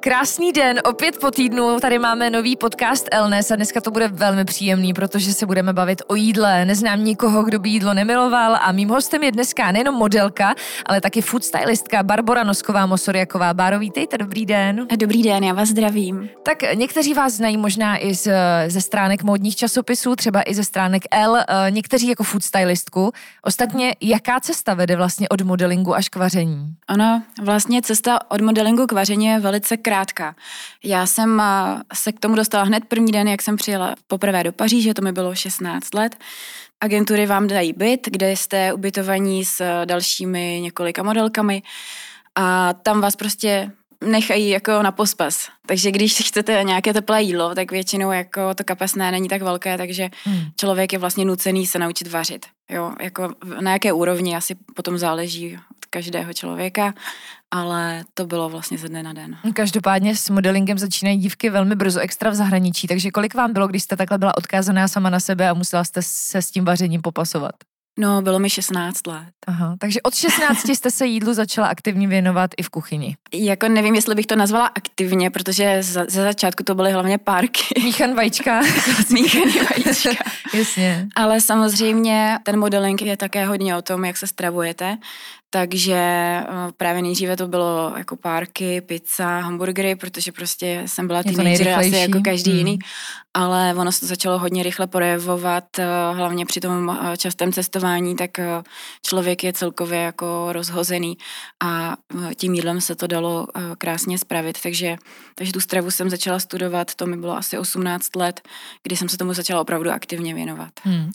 Krásný den, opět po týdnu tady máme nový podcast Elnes a dneska to bude velmi příjemný, protože se budeme bavit o jídle. Neznám nikoho, kdo by jídlo nemiloval a mým hostem je dneska nejenom modelka, ale taky food stylistka Barbara Nosková Mosoriaková. Báro, vítejte, dobrý den. Dobrý den, já vás zdravím. Tak někteří vás znají možná i z, ze stránek módních časopisů, třeba i ze stránek L, eh, někteří jako food stylistku. Ostatně, jaká cesta vede vlastně od modelingu až k vaření? Ono, vlastně cesta od modelingu k vaření je velice krátká krátká. Já jsem se k tomu dostala hned první den, jak jsem přijela poprvé do Paříže, to mi bylo 16 let. Agentury vám dají byt, kde jste ubytovaní s dalšími několika modelkami a tam vás prostě nechají jako na pospas. Takže když chcete nějaké teplé jídlo, tak většinou jako to kapesné není tak velké, takže hmm. člověk je vlastně nucený se naučit vařit. Jo, jako na jaké úrovni asi potom záleží od každého člověka, ale to bylo vlastně ze dne na den. Každopádně s modelingem začínají dívky velmi brzo, extra v zahraničí, takže kolik vám bylo, když jste takhle byla odkázaná sama na sebe a musela jste se s tím vařením popasovat? No, bylo mi 16 let. Aha, takže od 16 jste se jídlu začala aktivně věnovat i v kuchyni. Jako nevím, jestli bych to nazvala aktivně, protože za, ze začátku to byly hlavně párky. Míchan vajíčka. Míchaný vajíčka. Jasně. Ale samozřejmě ten modeling je také hodně o tom, jak se stravujete. Takže eh, právě nejdříve to bylo jako párky, pizza, hamburgery, protože prostě jsem byla teenager asi jako každý hmm. jiný, ale ono se to začalo hodně rychle projevovat, eh, hlavně při tom eh, častém cestování, tak člověk je celkově jako rozhozený a tím jídlem se to dalo krásně spravit, takže, takže tu stravu jsem začala studovat, to mi bylo asi 18 let, kdy jsem se tomu začala opravdu aktivně věnovat. Hmm.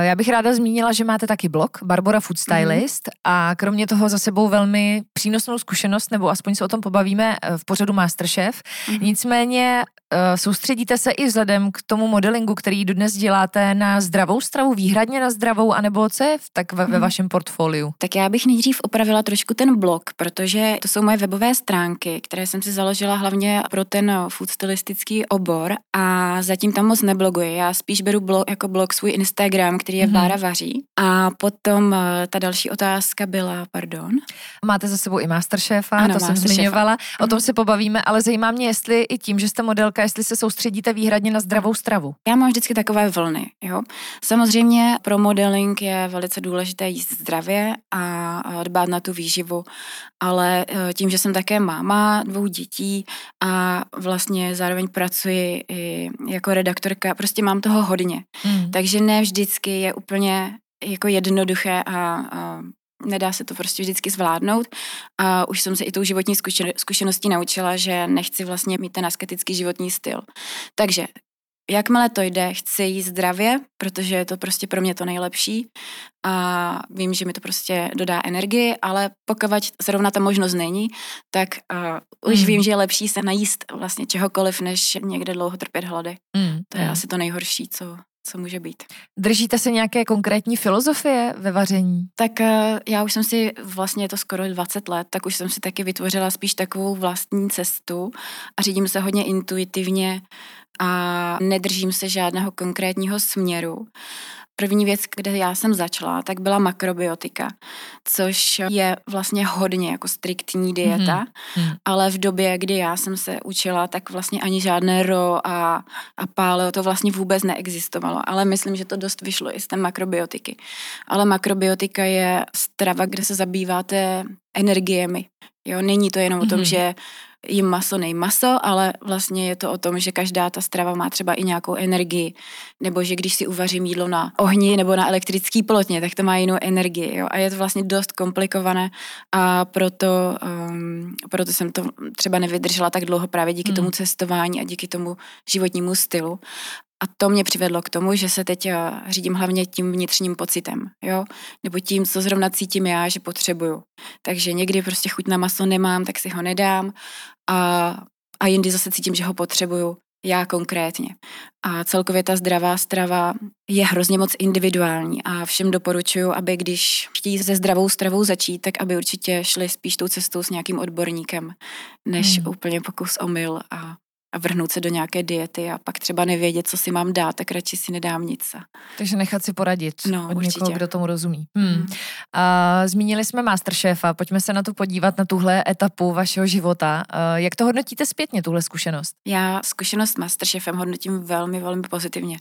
Já bych ráda zmínila, že máte taky blog Barbara Food Stylist hmm. a kromě toho za sebou velmi přínosnou zkušenost, nebo aspoň se o tom pobavíme eh, v pořadu Masterchef. Mm-hmm. Nicméně uh, soustředíte se i vzhledem k tomu modelingu, který dnes děláte na zdravou stravu, výhradně na zdravou, anebo co je tak ve, ve mhm. vašem portfoliu? Tak já bych nejdřív opravila trošku ten blog, protože to jsou moje webové stránky, které jsem si založila hlavně pro ten food stylistický obor a zatím tam moc nebloguji. Já spíš beru blog, jako blog svůj Instagram, který je mm-hmm. Bára Vaří. A potom eh, ta další otázka byla byla, pardon. Máte za sebou i Masterchefa, ano, to Master jsem zmiňovala. O tom mhm. se pobavíme, ale zajímá mě, jestli i tím, že jste modelka, jestli se soustředíte výhradně na zdravou stravu. Já mám vždycky takové vlny, jo. Samozřejmě pro modeling je velice důležité jíst zdravě a dbát na tu výživu, ale e, tím, že jsem také máma dvou dětí a vlastně zároveň pracuji i jako redaktorka, prostě mám toho hodně. Hmm. Takže ne vždycky je úplně jako jednoduché a, a nedá se to prostě vždycky zvládnout a už jsem se i tou životní zkušeností naučila, že nechci vlastně mít ten asketický životní styl. Takže jakmile to jde, chci jíst zdravě, protože je to prostě pro mě to nejlepší a vím, že mi to prostě dodá energii, ale pokud zrovna ta možnost není, tak uh, už mm. vím, že je lepší se najíst vlastně čehokoliv, než někde dlouho trpět hlady. Mm. To je mm. asi to nejhorší, co, co může být. Držíte se nějaké konkrétní filozofie ve vaření? Tak eh, já už jsem si, vlastně je to skoro 20 let, tak už jsem si taky vytvořila spíš takovou vlastní cestu a řídím se hodně intuitivně a nedržím se žádného konkrétního směru. První věc, kde já jsem začala, tak byla makrobiotika, což je vlastně hodně jako striktní dieta, mm-hmm. ale v době, kdy já jsem se učila, tak vlastně ani žádné ro a, a paleo to vlastně vůbec neexistovalo, ale myslím, že to dost vyšlo i z té makrobiotiky. Ale makrobiotika je strava, kde se zabýváte energiemi. Jo, není to jenom mm-hmm. o tom, mhm. že jim maso, nej maso, ale vlastně je to o tom, že každá ta strava má třeba i nějakou energii, nebo že když si uvařím jídlo na ohni nebo na elektrický plotně, tak to má jinou energii, jo? a je to vlastně dost komplikované a proto, um, proto jsem to třeba nevydržela tak dlouho právě díky hmm. tomu cestování a díky tomu životnímu stylu A to mě přivedlo k tomu, že se teď eh, řídím hlavně tím vnitřním pocitem, jo? Nebo tím, co zrovna cítím já, že potřebuju. Takže někdy prostě chuť na maso nemám, tak si ho nedám a, a jindy zase cítím, že ho potřebuju já konkrétně. A celkově ta zdravá strava je hrozně moc individuální a všem doporučuju, aby když chtějí se zdravou stravou začít, tak aby určitě šli spíš tou cestou s nějakým odborníkem, než hmm. úplně pokus omyl a a vrhnout se do nějaké diety a pak třeba nevědět, co si mám dát, tak radši si nedám nic. Takže nechat si poradit no, od určitě. někoho, kdo tomu rozumí. Hmm. Hmm. A, zmínili jsme Masterchefa, pojďme se na to podívat, na tuhle etapu vašeho života. A, jak to hodnotíte zpětně, tuhle zkušenost? Já zkušenost Masterchefem hodnotím velmi, velmi pozitivně.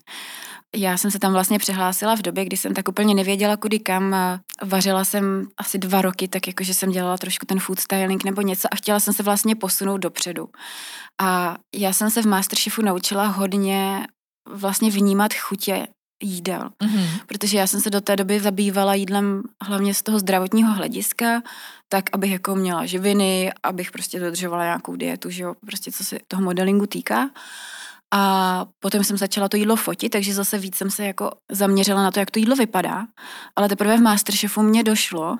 Já jsem se tam vlastně přihlásila v době, kdy jsem tak úplně nevěděla, kudy kam. Vařila jsem asi dva roky, tak jakože jsem dělala trošku ten food styling nebo něco a chtěla jsem se vlastně posunout dopředu. A já jsem se v Masterchefu naučila hodně vlastně vnímat chutě jídel. Mm-hmm. Protože já jsem se do té doby zabývala jídlem hlavně z toho zdravotního hlediska, tak abych jako měla živiny, abych prostě dodržovala nějakou dietu, že jo, prostě co se toho modelingu týká. A potom jsem začala to jídlo fotit, takže zase víc jsem se jako zaměřila na to, jak to jídlo vypadá. Ale teprve v Masterchefu mě došlo,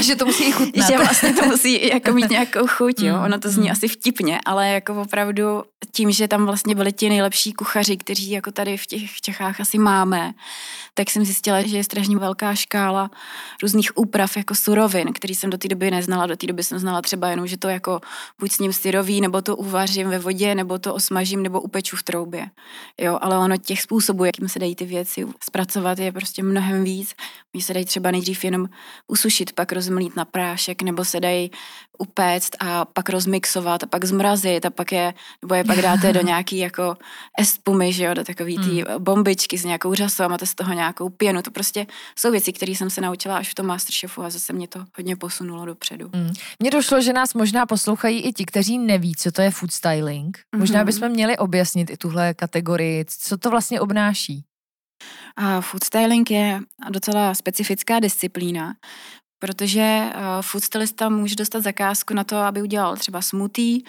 že to musí chutnat. že vlastně to musí jako mít nějakou chuť, jo. Mm, ono to zní mm. asi vtipně, ale jako opravdu tím, že tam vlastně byli ti nejlepší kuchaři, kteří jako tady v těch Čechách asi máme, tak jsem zjistila, že je strašně velká škála různých úprav jako surovin, který jsem do té doby neznala. Do té doby jsem znala třeba jenom, že to jako buď s ním syrový, nebo to uvařím ve vodě, nebo to osmažím, nebo upeču v troubě. Jo, ale ono těch způsobů, jakým se dají ty věci zpracovat, je prostě mnohem víc. Oni se dají třeba nejdřív jenom usušit, pak rozmlít na prášek, nebo se dají upéct a pak rozmixovat a pak zmrazit a pak je, nebo je pak dáte do nějaký jako espumy, že jo, do takový ty hmm. bombičky s nějakou řasou a máte z toho nějakou pěnu. To prostě jsou věci, které jsem se naučila až v tom Masterchefu a zase mě to hodně posunulo dopředu. Hmm. Mně došlo, že nás možná poslouchají i ti, kteří neví, co to je food styling. Možná mm-hmm. bychom měli objasnit i tuhle kategorii, co to vlastně obnáší. A food styling je docela specifická disciplína, protože uh, food stylista může dostat zakázku na to, aby udělal třeba smoothie,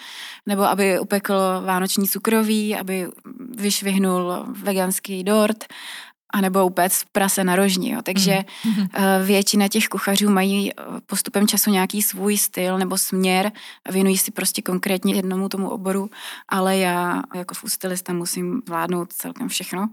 nebo aby upekl vánoční cukroví, aby vyšvihnul veganský dort, anebo upéct prase na rožní. Jo. Takže mm. většina těch kuchařů mají eh, postupem času nějaký svůj styl nebo směr věnují si prostě konkrétně jednomu tomu oboru, ale já jako food stylista musím vládnout celkem všechno.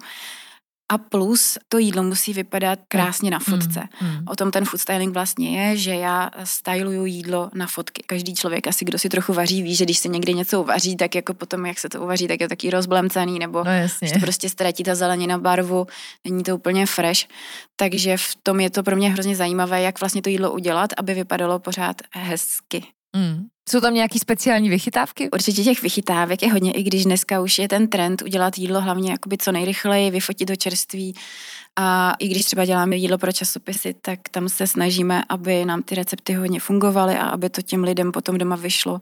A plus to jídlo musí vypadat krásně na fotce. Mm, mm. O tom ten food styling vlastně je, že já styluju jídlo na fotky. Každý člověk asi, kdo si trochu vaří, ví, že když se někdy něco uvaří, tak jako potom, jak se to uvaří, tak je taky rozblemcený, nebo no, že to prostě ztratí ta zelenina barvu, není to úplně fresh. Takže v tom je to pro mě hrozně zajímavé, jak vlastně to jídlo udělat, aby vypadalo pořád hezky. Mm. Jsou tam nějaký speciální vychytávky? Určitě těch vychytávek je hodně, i když dneska už je ten trend udělat jídlo hlavně jakoby co nejrychleji, vyfotit do čerství a i když třeba děláme jídlo pro časopisy, tak tam se snažíme, aby nám ty recepty hodně fungovaly a aby to těm lidem potom doma vyšlo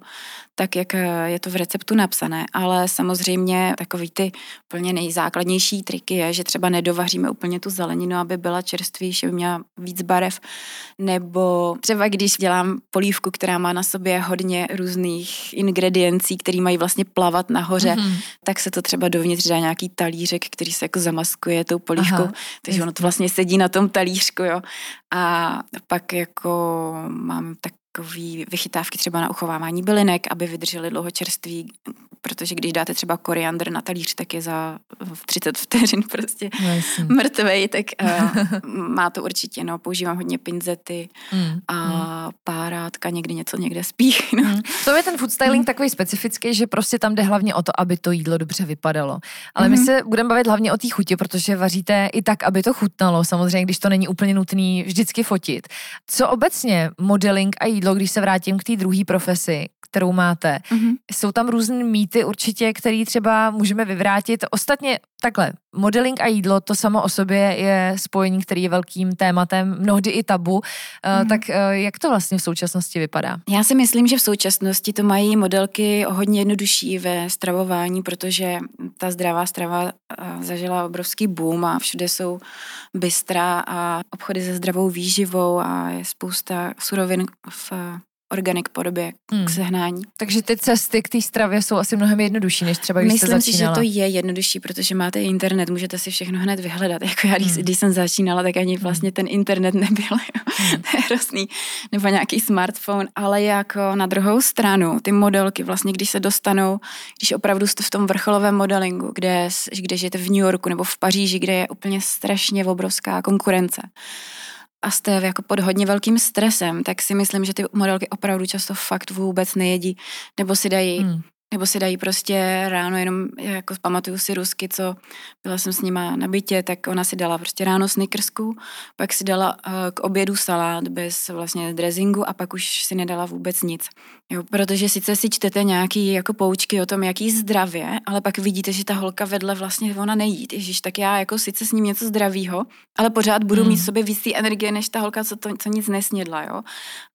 tak, jak eh, je to v receptu napsané. Ale samozřejmě takový ty úplně nejzákladnější triky je, že třeba nedovaříme úplně tu zeleninu, aby byla čerstvější, aby měla víc barev. Nebo třeba když dělám polívku, která má na sobě hodně různých ingrediencí, které mají vlastně plavat nahoře, mm-hmm. tak se to třeba dovnitř dá nějaký talířek, který se jako zamaskuje tou polívkou. Aha takže ono to vlastně sedí na tom talířku, jo. A pak jako mám tak takový vychytávky třeba na uchovávání bylinek, aby vydržely dlouho čerství, protože když dáte třeba koriandr na talíř, tak je za 30 vteřin prostě no, mrtvej, tak uh, má to určitě, no, používám hodně pinzety mm, a mm. párátka, někdy něco někde spích. No. Mm. To je ten food styling mm. takový specifický, že prostě tam jde hlavně o to, aby to jídlo dobře vypadalo. Ale mm. my se budeme bavit hlavně o té chutě, protože vaříte i tak, aby to chutnalo, samozřejmě, když to není úplně nutný vždycky fotit. Co obecně modeling a jídlo jídlo, když se vrátím k té druhé profesi, kterou máte. Mm-hmm. Jsou tam různé mýty určitě, které třeba můžeme vyvrátit. Ostatně takhle, modeling a jídlo, to samo o sobě je spojení, který je velkým tématem, mnohdy i tabu. Mm-hmm. Tak eh, jak to vlastně v současnosti vypadá? Já si myslím, že v současnosti to mají modelky hodně jednodušší ve stravování, protože ta zdravá strava eh, zažila obrovský boom a všude jsou bystra a obchody se zdravou výživou a je spousta surovin v organic podobě hmm. k sehnání. Takže ty cesty k té stravě jsou asi mnohem jednodušší, než třeba když Myslím jste si, že to je jednodušší, protože máte internet, můžete si všechno hned vyhledat. Jako já, když, hmm. když jsem začínala, tak ani vlastně ten internet nebyl. Hmm. to je hrozný. Nebo nějaký smartphone, ale jako na druhou stranu, ty modelky vlastně, když se dostanou, když opravdu jste v tom vrcholovém modelingu, kde, kde žijete v New Yorku nebo v Paříži, kde je úplně strašně obrovská konkurence, a jste jako pod hodně velkým stresem, tak si myslím, že ty modelky opravdu často fakt vůbec nejedí, nebo si dají hmm. Nebo si dají prostě ráno jenom, jako pamatuju si Rusky, co byla jsem s nima na bytě, tak ona si dala prostě ráno snickersku, pak si dala uh, k obědu salát bez vlastně dressingu a pak už si nedala vůbec nic. Jo, protože sice si čtete nějaký jako poučky o tom, jaký zdravě, ale pak vidíte, že ta holka vedle vlastně ona nejí. Ježíš, tak já jako sice s ním něco zdravýho, ale pořád budu hmm. mít v sobě víc energie, než ta holka, co, to, co nic nesnědla, jo.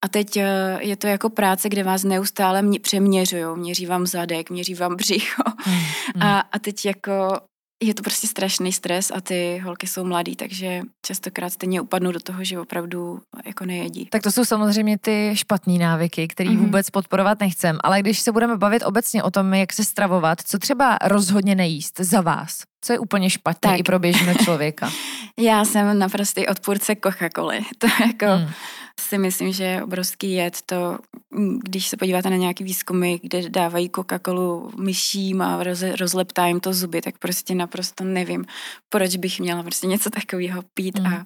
A teď uh, je to jako práce, kde vás neustále mě, přeměřují, měří vám za zadek, měří vám břicho. Mm, mm. A, a teď jako je to prostě strašný stres a ty holky jsou mladý, takže častokrát stejně upadnou do toho, že opravdu jako nejedí. Tak to jsou samozřejmě ty špatné návyky, které mm-hmm. vůbec podporovat nechcem. Ale když se budeme bavit obecně o tom, jak se stravovat, co třeba rozhodně nejíst za vás? Co je úplně špatně tak. i pro běžného člověka? Já jsem naprostý odpůrce Coca-Coly. To jako... Mm si myslím, že je obrovský jed to, mm, když se podíváte na nějaký výzkumy, kde dávají Coca-Colu myším a roz, rozleptá jim to zuby, tak prostě naprosto nevím, proč bych měla prostě něco takového pít mm. a,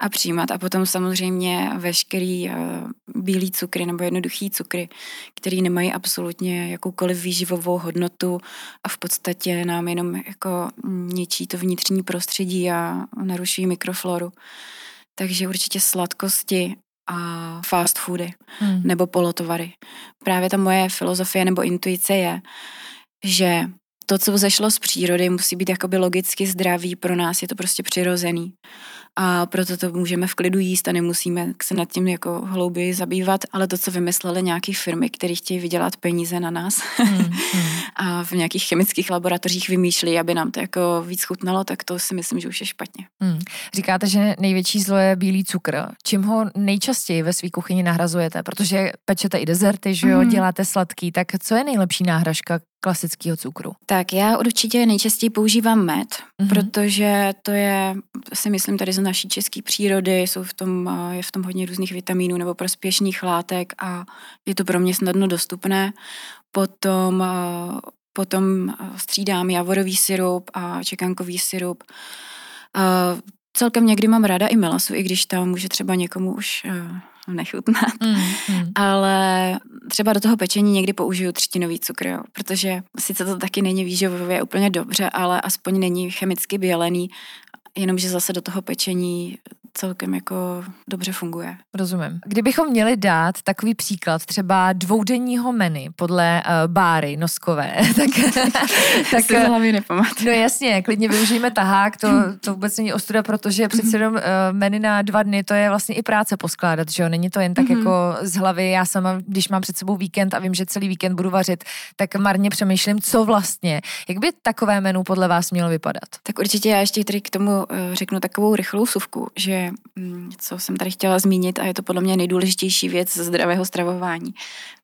a přijímat. A potom samozřejmě veškerý uh, bílý cukry nebo jednoduchý cukry, který nemají absolutně jakoukoliv výživovou hodnotu a v podstatě nám jenom jako ničí to vnitřní prostředí a narušují mikrofloru. Takže určitě sladkosti a fast foody hmm. nebo polotovary. Právě ta moje filozofie nebo intuice je, že to, co vzešlo z přírody, musí být jakoby logicky zdravý, pro nás je to prostě přirozený a proto to můžeme v klidu jíst a nemusíme se nad tím jako hlouběji zabývat, ale to, co vymysleli nějaké firmy, které chtějí vydělat peníze na nás hmm, hmm. a v nějakých chemických laboratořích vymýšlí, aby nám to jako víc chutnalo, tak to si myslím, že už je špatně. Hmm. Říkáte, že největší zlo je bílý cukr. Čím ho nejčastěji ve své kuchyni nahrazujete? Protože pečete i dezerty, že jo, hmm. děláte sladký, tak co je nejlepší náhražka klasického cukru? Tak já určitě nejčastěji používám med, mm-hmm. protože to je, si myslím, tady z naší české přírody, jsou v tom, eh, je v tom hodně různých vitamínů nebo prospěšných látek a je to pro mě snadno dostupné. Potom, eh, potom eh, střídám javorový syrup a čekankový syrup. Celkem někdy mám ráda i melasu, i když tam může třeba někomu už nechutnat. Mm, mm. Ale třeba do toho pečení někdy použiju třtinový cukr, jo, protože sice to taky není výživově úplně dobře, ale aspoň není chemicky bělený, jenomže zase do toho pečení celkem jako dobře funguje. Rozumím. Kdybychom měli dát takový příklad třeba dvoudenního menu podle uh, báry noskové, tak... tak si hlavě nepamatuju. No jasně, klidně využijeme tahák, to, to vůbec není ostuda, protože přece jenom uh, menu na dva dny, to je vlastně i práce poskládat, že jo, není to jen tak mm-hmm. jako z hlavy, já sama, když mám před sebou víkend a vím, že celý víkend budu vařit, tak marně přemýšlím, co vlastně, jak by takové menu podle vás mělo vypadat? Tak určitě já ještě tady k tomu řeknu takovou rychlou suvku, že Mm, co jsem tady chtěla zmínit a je to podle mě nejdůležitější věc zdravého stravování.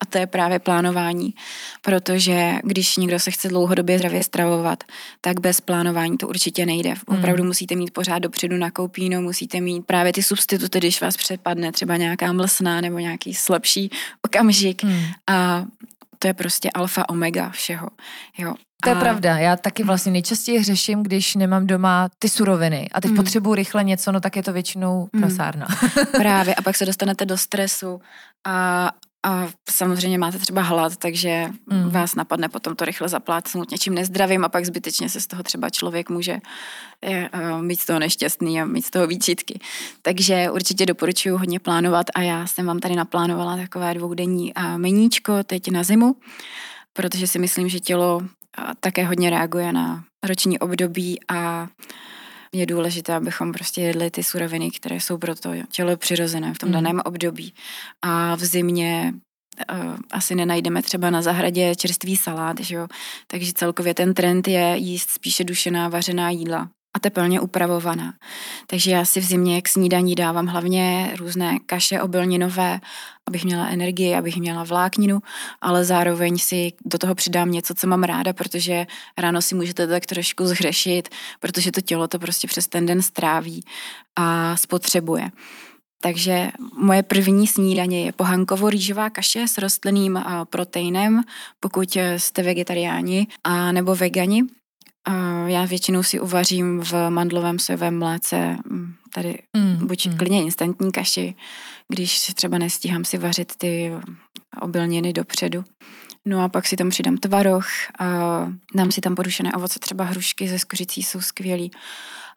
A to je právě plánování, protože když někdo se chce dlouhodobě zdravě stravovat, tak bez plánování to určitě nejde. Hmm. Opravdu mm. musíte mít pořád dopředu nakoupíno, musíte mít právě ty substituty, když vás přepadne třeba nějaká mlsná nebo nějaký slabší okamžik. Hmm. A to je prostě alfa omega všeho. Jo. To je a... pravda, já taky vlastně nejčastěji řeším, když nemám doma ty suroviny a teď mm. potřebuji rychle něco, no tak je to většinou mm. prasárna. Právě a pak se dostanete do stresu a, a samozřejmě máte třeba hlad, takže mm. vás napadne potom to rychle zaplácnout něčím nezdravým a pak zbytečně se z toho třeba člověk může je, uh, mít z toho nešťastný a mít z toho výčitky. Takže určitě doporučuji hodně plánovat a já jsem vám tady naplánovala takové dvoudenní uh, meníčko teď na zimu, protože si myslím, že tělo také hodně reaguje na roční období a je důležité, abychom prostě jedli ty suroviny, které jsou pro to tělo přirozené v tom mm. daném období. A v zimě uh, asi nenajdeme třeba na zahradě čerstvý salát, že jo? takže celkově ten trend je jíst spíše dušená vařená jídla a teplně upravovaná. Takže já si v zimě k snídaní dávám hlavně různé kaše obilninové, abych měla energii, abych měla vlákninu, ale zároveň si do toho přidám něco, co mám ráda, protože ráno si můžete tak trošku zhřešit, protože to tělo to prostě přes ten den stráví a spotřebuje. Takže moje první snídaně je pohankovo-rýžová kaše s rostlinným proteinem, pokud jste vegetariáni a nebo vegani. Já většinou si uvařím v mandlovém sojovém mléce mm, tady mm, buď mm. klidně instantní kaši, když třeba nestíhám si vařit ty obilniny dopředu. No a pak si tam přidám tvaroh, a dám si tam podušené ovoce, třeba hrušky ze skořicí jsou skvělý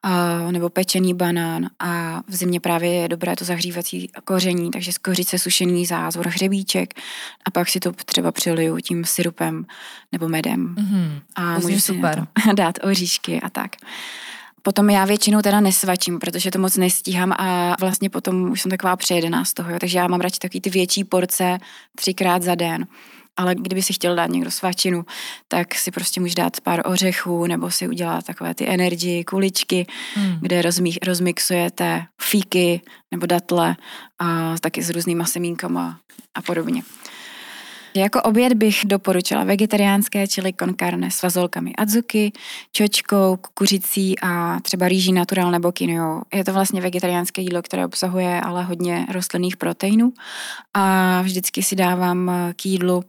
a, nebo pečený banán a v zimě právě je dobré to zahřívací koření, takže skořice, sušený zázvor, hřebíček a pak si to třeba přiliju tím syrupem nebo medem. Mm-hmm. A můžu si super. dát oříšky a tak. Potom já většinou teda nesvačím, protože to moc nestíhám a vlastně potom už jsem taková přejedená z toho, jo. takže já mám radši takový ty větší porce třikrát za den ale kdyby si chtěl dát někdo svačinu, tak si prostě může dát pár ořechů nebo si udělat takové ty energy, kuličky, hmm. kde rozmí, rozmixujete fíky nebo datle a taky s různýma semínkama a podobně. Jako oběd bych doporučila vegetariánské čili con carne s fazolkami adzuki, čočkou, kukuřicí a třeba rýží natural nebo quinoa. Je to vlastně vegetariánské jídlo, které obsahuje ale hodně rostlinných proteinů a vždycky si dávám k jídlu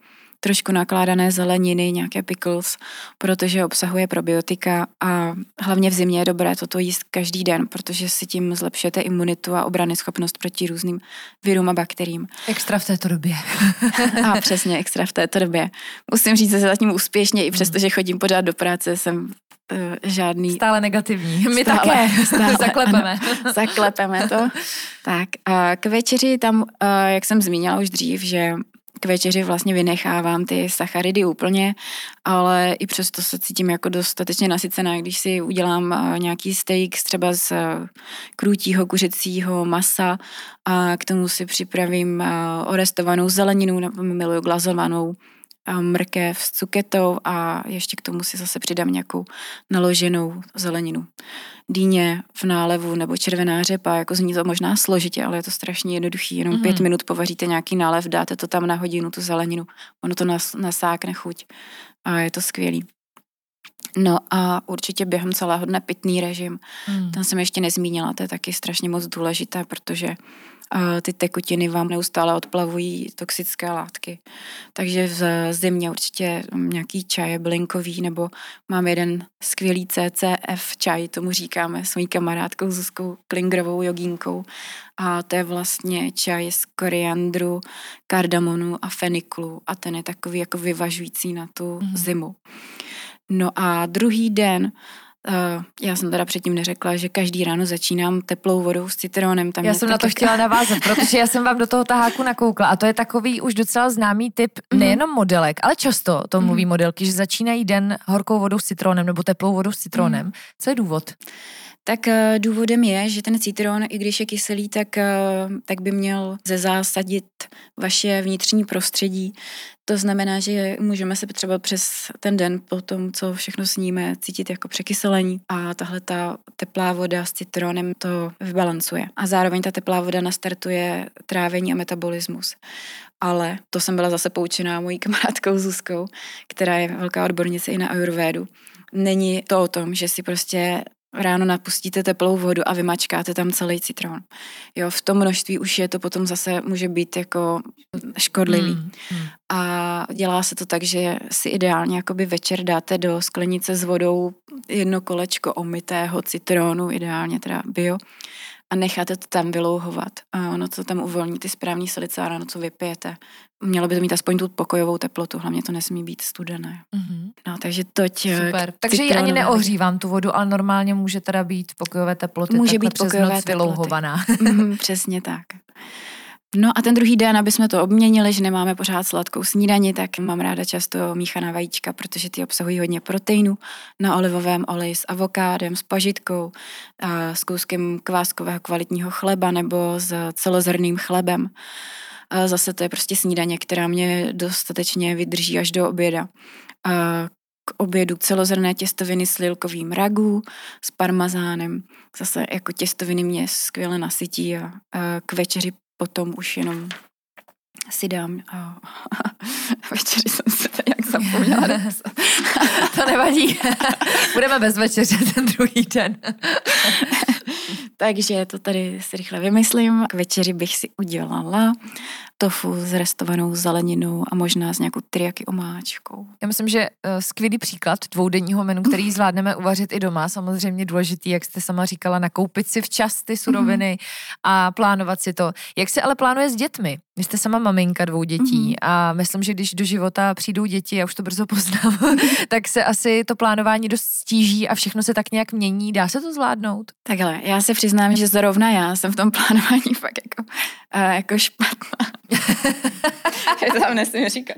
trošku nakládané zeleniny, nějaké pickles, protože obsahuje probiotika a hlavně v zimě je dobré toto jíst každý den, protože si tím zlepšujete imunitu a obrany schopnost proti různým virům a bakteriím. Extra v této době. a přesně, extra v této době. Musím říct, že se zatím úspěšně, i přesto, že chodím pořád do práce, jsem uh, žádný... Stále negativní. My stále, také. Stále, Zaklepeme. Ano, zaklepeme to. Tak a k večeři tam, uh, jak jsem zmínila už dřív, že k večeři vlastně vynechávám ty sacharidy úplně, ale i přesto se cítím jako dostatečně nasycená, když si udělám eh, nějaký steak třeba z eh, krůtího kuřecího masa a k tomu si připravím eh, orestovanou zeleninu, nebo miluju glazovanou mrkev s cuketou a ještě k tomu si zase přidám nějakou naloženou zeleninu. Dýně v nálevu nebo červená řepa, jako zní to možná složitě, ale je to strašně jednoduchý. Jenom mm-hmm. pět minut povaříte nějaký nálev, dáte to tam na hodinu, tu zeleninu, ono to nas, nasákne chuť a je to skvělý. No a určitě během celého dne pitný režim. Mm. Tam jsem ještě nezmínila, to je taky strašně moc důležité, protože ty tekutiny vám neustále odplavují toxické látky. Takže v zimě určitě nějaký čaj blinkový, nebo mám jeden skvělý CCF čaj, tomu říkáme, s mojí kamarádkou Zuzkou Klingrovou jogínkou. A to je vlastně čaj z koriandru, kardamonu a feniklu a ten je takový jako vyvažující na tu mm. zimu. No a druhý den já jsem teda předtím neřekla, že každý ráno začínám teplou vodou s citronem. Tam já jsem na to chtěla navázat, protože já jsem vám do toho taháku nakoukla a to je takový už docela známý typ mm-hmm. nejenom modelek, ale často to mluví mm-hmm. modelky, že začínají den horkou vodou s citronem nebo teplou vodou s citronem. Mm-hmm. Co je důvod? Tak eh, důvodem je, že ten citron, i když je kyselý, tak, eh, tak by měl ze zásadit vaše vnitřní prostředí. To znamená, že můžeme se třeba přes ten den po tom, co všechno sníme, cítit jako překyselení a tahle ta teplá voda s citronem to vybalancuje. A zároveň ta teplá voda nastartuje trávení a metabolismus. Ale to jsem byla zase poučená mojí kamarádkou Zuzkou, která je velká odbornice i na ayurvédu. Není to o tom, že si prostě ráno napustíte teplou vodu a vymačkáte tam celý citron. Jo, v tom množství už je to potom zase může být jako škodlivý. Mm, mm. A dělá se to tak, že si ideálně jakoby večer dáte do sklenice s vodou jedno kolečko omytého citronu, ideálně teda bio, a necháte to tam vylouhovat. A ono to tam uvolní ty správní silice a ráno co vypijete. Mělo by to mít aspoň tu pokojovou teplotu, hlavně to nesmí být studené. Mm-hmm. No, takže toť... Eh, Super. Takže ji ani neohřívám tu vodu, ale normálně může teda být pokojové teploty. Může být pokojové noc vylouhovaná. mm, přesně tak. No a ten druhý den, aby jsme to obměnili, že nemáme pořád sladkou snídani, tak mám ráda často míchaná vajíčka, protože ty obsahují hodně proteinu na olivovém oleji s avokádem, s pažitkou, a s kouskem kváskového kvalitního chleba nebo s celozrným chlebem. A zase to je prostě snídaně, která mě dostatečně vydrží až do oběda. A k obědu celozrné těstoviny s lilkovým ragu, s parmazánem. Zase jako těstoviny mě skvěle nasytí a, a k večeři potom už jenom si dám. A večeři jsem se to jak zapomněla. to nevadí. Budeme bez večeře ten druhý den. Takže to tady si rychle vymyslím. K večeři bych si udělala tofu s restovanou zeleninou a možná s nějakou triaky omáčkou. Já myslím, že uh, skvělý příklad dvoudenního menu, který zvládneme uvařit i doma. Samozřejmě důležitý, jak jste sama říkala, nakoupit si včas ty suroviny mm-hmm. a plánovat si to. Jak se ale plánuje s dětmi? Vy jste sama maminka dvou dětí mm-hmm. a myslím, že když do života přijdou děti, já už to brzo poznám, tak se asi to plánování dost stíží a všechno se tak nějak mění. Dá se to zvládnout? Takhle, já se přiznám, že zrovna já jsem v tom plánování fakt jako, uh, jako špatná. to tam nesmím říkat.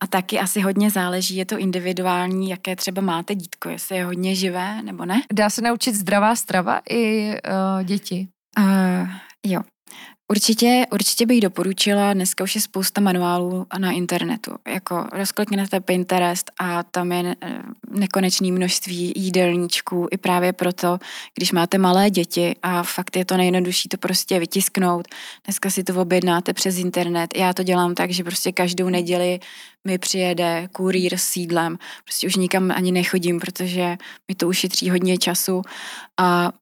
A taky asi hodně záleží, je to individuální, jaké třeba máte dítko, jestli je hodně živé nebo ne. Dá se naučit zdravá strava i uh, děti? Uh, jo, Určitě, určitě bych doporučila, dneska už je spousta manuálů na internetu. Jako rozklikněte Pinterest a tam je nekonečné množství jídelníčků i právě proto, když máte malé děti a fakt je to nejjednodušší to prostě vytisknout. Dneska si to objednáte přes internet. Já to dělám tak, že prostě každou neděli mi přijede kurýr s sídlem. Prostě už nikam ani nechodím, protože mi to ušetří hodně času a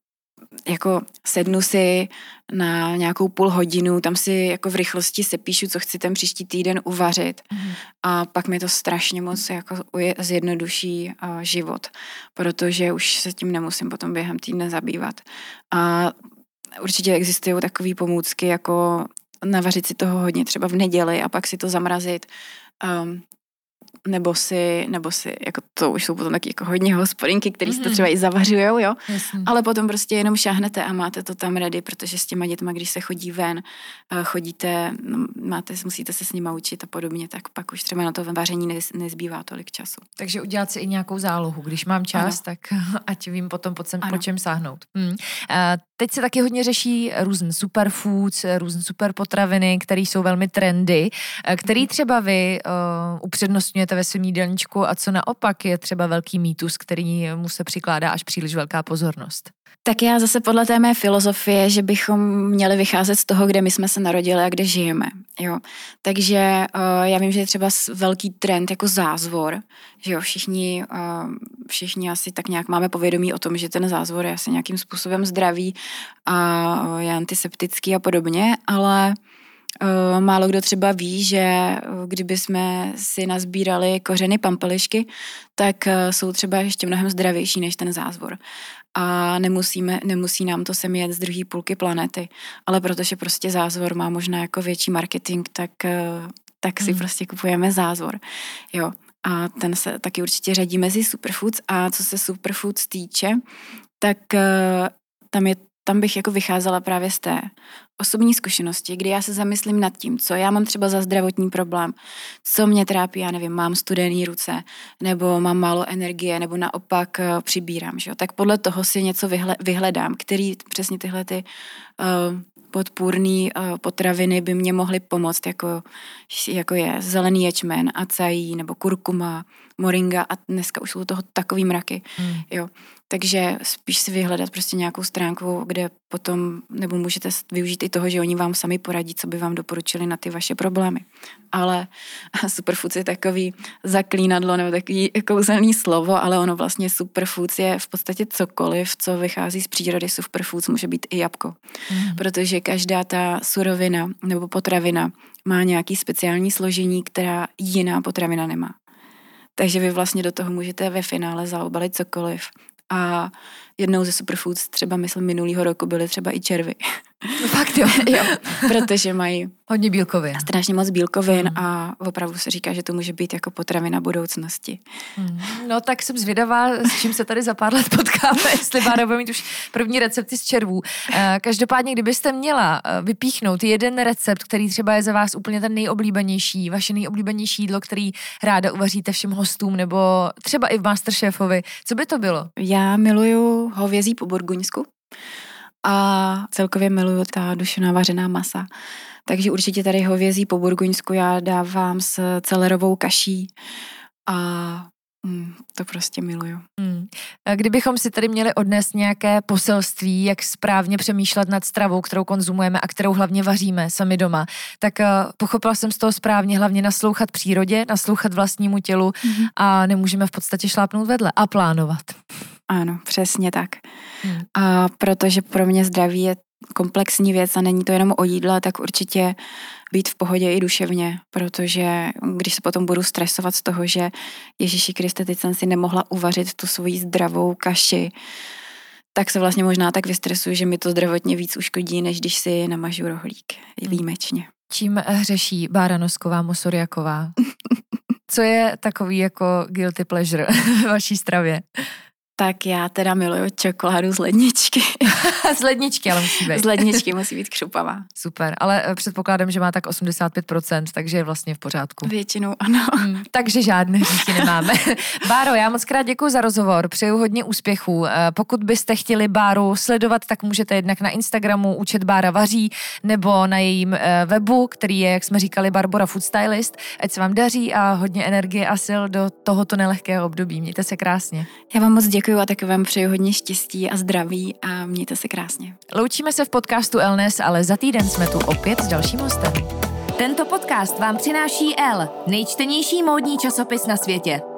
jako sednu si na nějakou půl hodinu, tam si jako v rychlosti sepíšu, co chci ten příští týden uvařit mm. a pak mi to strašně moc jako zjednoduší uh, život, protože už se tím nemusím potom během týdne zabývat. A určitě existují takové pomůcky, jako navařit si toho hodně třeba v neděli a pak si to zamrazit. Um, nebo si, nebo si, jako to už jsou potom taky jako hodně hospodinky, které mm-hmm. si to mhm. třeba i zavařujou, jo, Jasně. ale potom prostě jenom šáhnete a máte to tam ready, protože s těma dětma, když se chodí ven, eh, chodíte, no, máte, musíte se s nima učit a podobně, tak pak už třeba na to vaření nez, nezbývá tolik času. Takže udělat si i nějakou zálohu, když mám čas, ano. tak ať vím potom, po, po čem sáhnout. Hmm. A teď se taky hodně řeší různé superfoods, různé superpotraviny, které jsou velmi trendy, eh, který mhm. třeba vy uh, upřednostňujete máte ve svém jídelníčku a co naopak je třeba velký mýtus, který mu se přikládá až příliš velká pozornost? Tak já zase podle té mé filozofie, že bychom měli vycházet z toho, kde my jsme se narodili a kde žijeme. Jo. Takže uh, já vím, že je třeba velký trend jako zázvor, že jo, všichni, uh, všichni asi tak nějak máme povědomí o tom, že ten zázvor je asi nějakým způsobem zdravý a uh, je antiseptický a podobně, ale Eh, málo kdo třeba ví, že eh, kdyby jsme si nazbírali kořeny pampelišky, tak eh, jsou třeba ještě mnohem zdravější než ten zázvor. A nemusíme, nemusí nám to sem jet z druhé půlky planety, ale protože prostě zázvor má možná jako větší marketing, tak, tak si hmm. prostě kupujeme zázvor. Jo. A ten se taky určitě řadí mezi superfoods. A co se superfoods týče, tak tam je tam bych jako vycházela právě z té osobní zkušenosti, kdy já se zamyslím nad tím, co já mám třeba za zdravotní problém, co mě trápí, já nevím, mám studený ruce, nebo mám málo energie, nebo naopak uh, přibírám, že jo? tak podle toho si něco vyhle, vyhledám, který přesně tyhle ty uh, podpůrné uh, potraviny by mě mohly pomoct, jako, jako je zelený ječmen, acají nebo kurkuma, moringa a dneska už jsou toho takový mraky. Hmm. Jo. Takže spíš si vyhledat prostě nějakou stránku, kde potom, nebo můžete využít i toho, že oni vám sami poradí, co by vám doporučili na ty vaše problémy. Ale superfoods je takový zaklínadlo nebo takový kouzelný slovo, ale ono vlastně superfoods je v podstatě cokoliv, co vychází z přírody superfoods, může být i jabko. Mm. Protože každá ta surovina nebo potravina má nějaký speciální složení, která jiná potravina nemá. Takže vy vlastně do toho můžete ve finále zaobalit cokoliv. A jednou ze superfoods třeba, myslím, minulýho roku byly třeba i červy. No fakt jo. jo, protože mají hodně bílkovin. Strašně moc bílkovin mm. a opravdu se říká, že to může být jako potravina budoucnosti. Mm. No tak jsem zvědavá, s čím se tady za pár let potkáme, jestli Bára bude mít už první recepty z červů. Eh, každopádně, kdybyste měla eh, vypíchnout jeden recept, který třeba je za vás úplně ten nejoblíbenější, vaše nejoblíbenější jídlo, který ráda uvaříte všem hostům, nebo třeba i v Masterchefovi, co by to bylo? Já miluju hovězí po burguňsku a celkově miluju ta dušená vařená masa. Takže určitě tady hovězí po burguňsku já dávám s celerovou kaší a mm, to prostě miluju. Hmm. Kdybychom si tady měli odnést nějaké poselství, jak správně přemýšlet nad stravou, kterou konzumujeme a kterou hlavně vaříme sami doma, tak uh, pochopila jsem z toho správně hlavně naslouchat přírodě, naslouchat vlastnímu tělu mm-hmm. a nemůžeme v podstatě šlápnout vedle a plánovat. Ano, přesně tak. Hmm. A protože pro mě zdraví je komplexní věc a není to jenom o jídle, tak určitě být v pohodě i duševně, protože když se potom budu stresovat z toho, že Ježíši Kriste, teď jsem si nemohla uvařit tu svoji zdravou kaši, tak se vlastně možná tak vystresuju, že mi to zdravotně víc uškodí, než když si namažu rohlík. Hmm. Výjimečně. Čím hřeší Bára Nosková Mosoriaková? Co je takový jako guilty pleasure v vaší stravě? Tak já teda miluju čokoládu z ledničky. z ledničky, ale musí být. Z ledničky musí být křupavá. Super, ale eh, předpokládám, že má tak 85%, takže je vlastně v pořádku. Většinou ano. Hmm, takže žádné hříchy nemáme. Báro, já moc krát děkuji za rozhovor, přeju hodně úspěchů. Eh, pokud byste chtěli Báru sledovat, tak můžete jednak na Instagramu Učet Bára vaří, nebo na jejím eh, webu, který je, jak jsme říkali, Barbara Food Stylist. Ať se vám daří a hodně energie a sil do tohoto nelehkého období. Mějte se krásně. Já vám moc děkuji a taky vám přeju hodně štěstí a zdraví a mějte se krásně. Loučíme se v podcastu Elnes, ale za týden jsme tu opět s dalším hostem. Tento podcast vám přináší L, nejčtenější módní časopis na světě.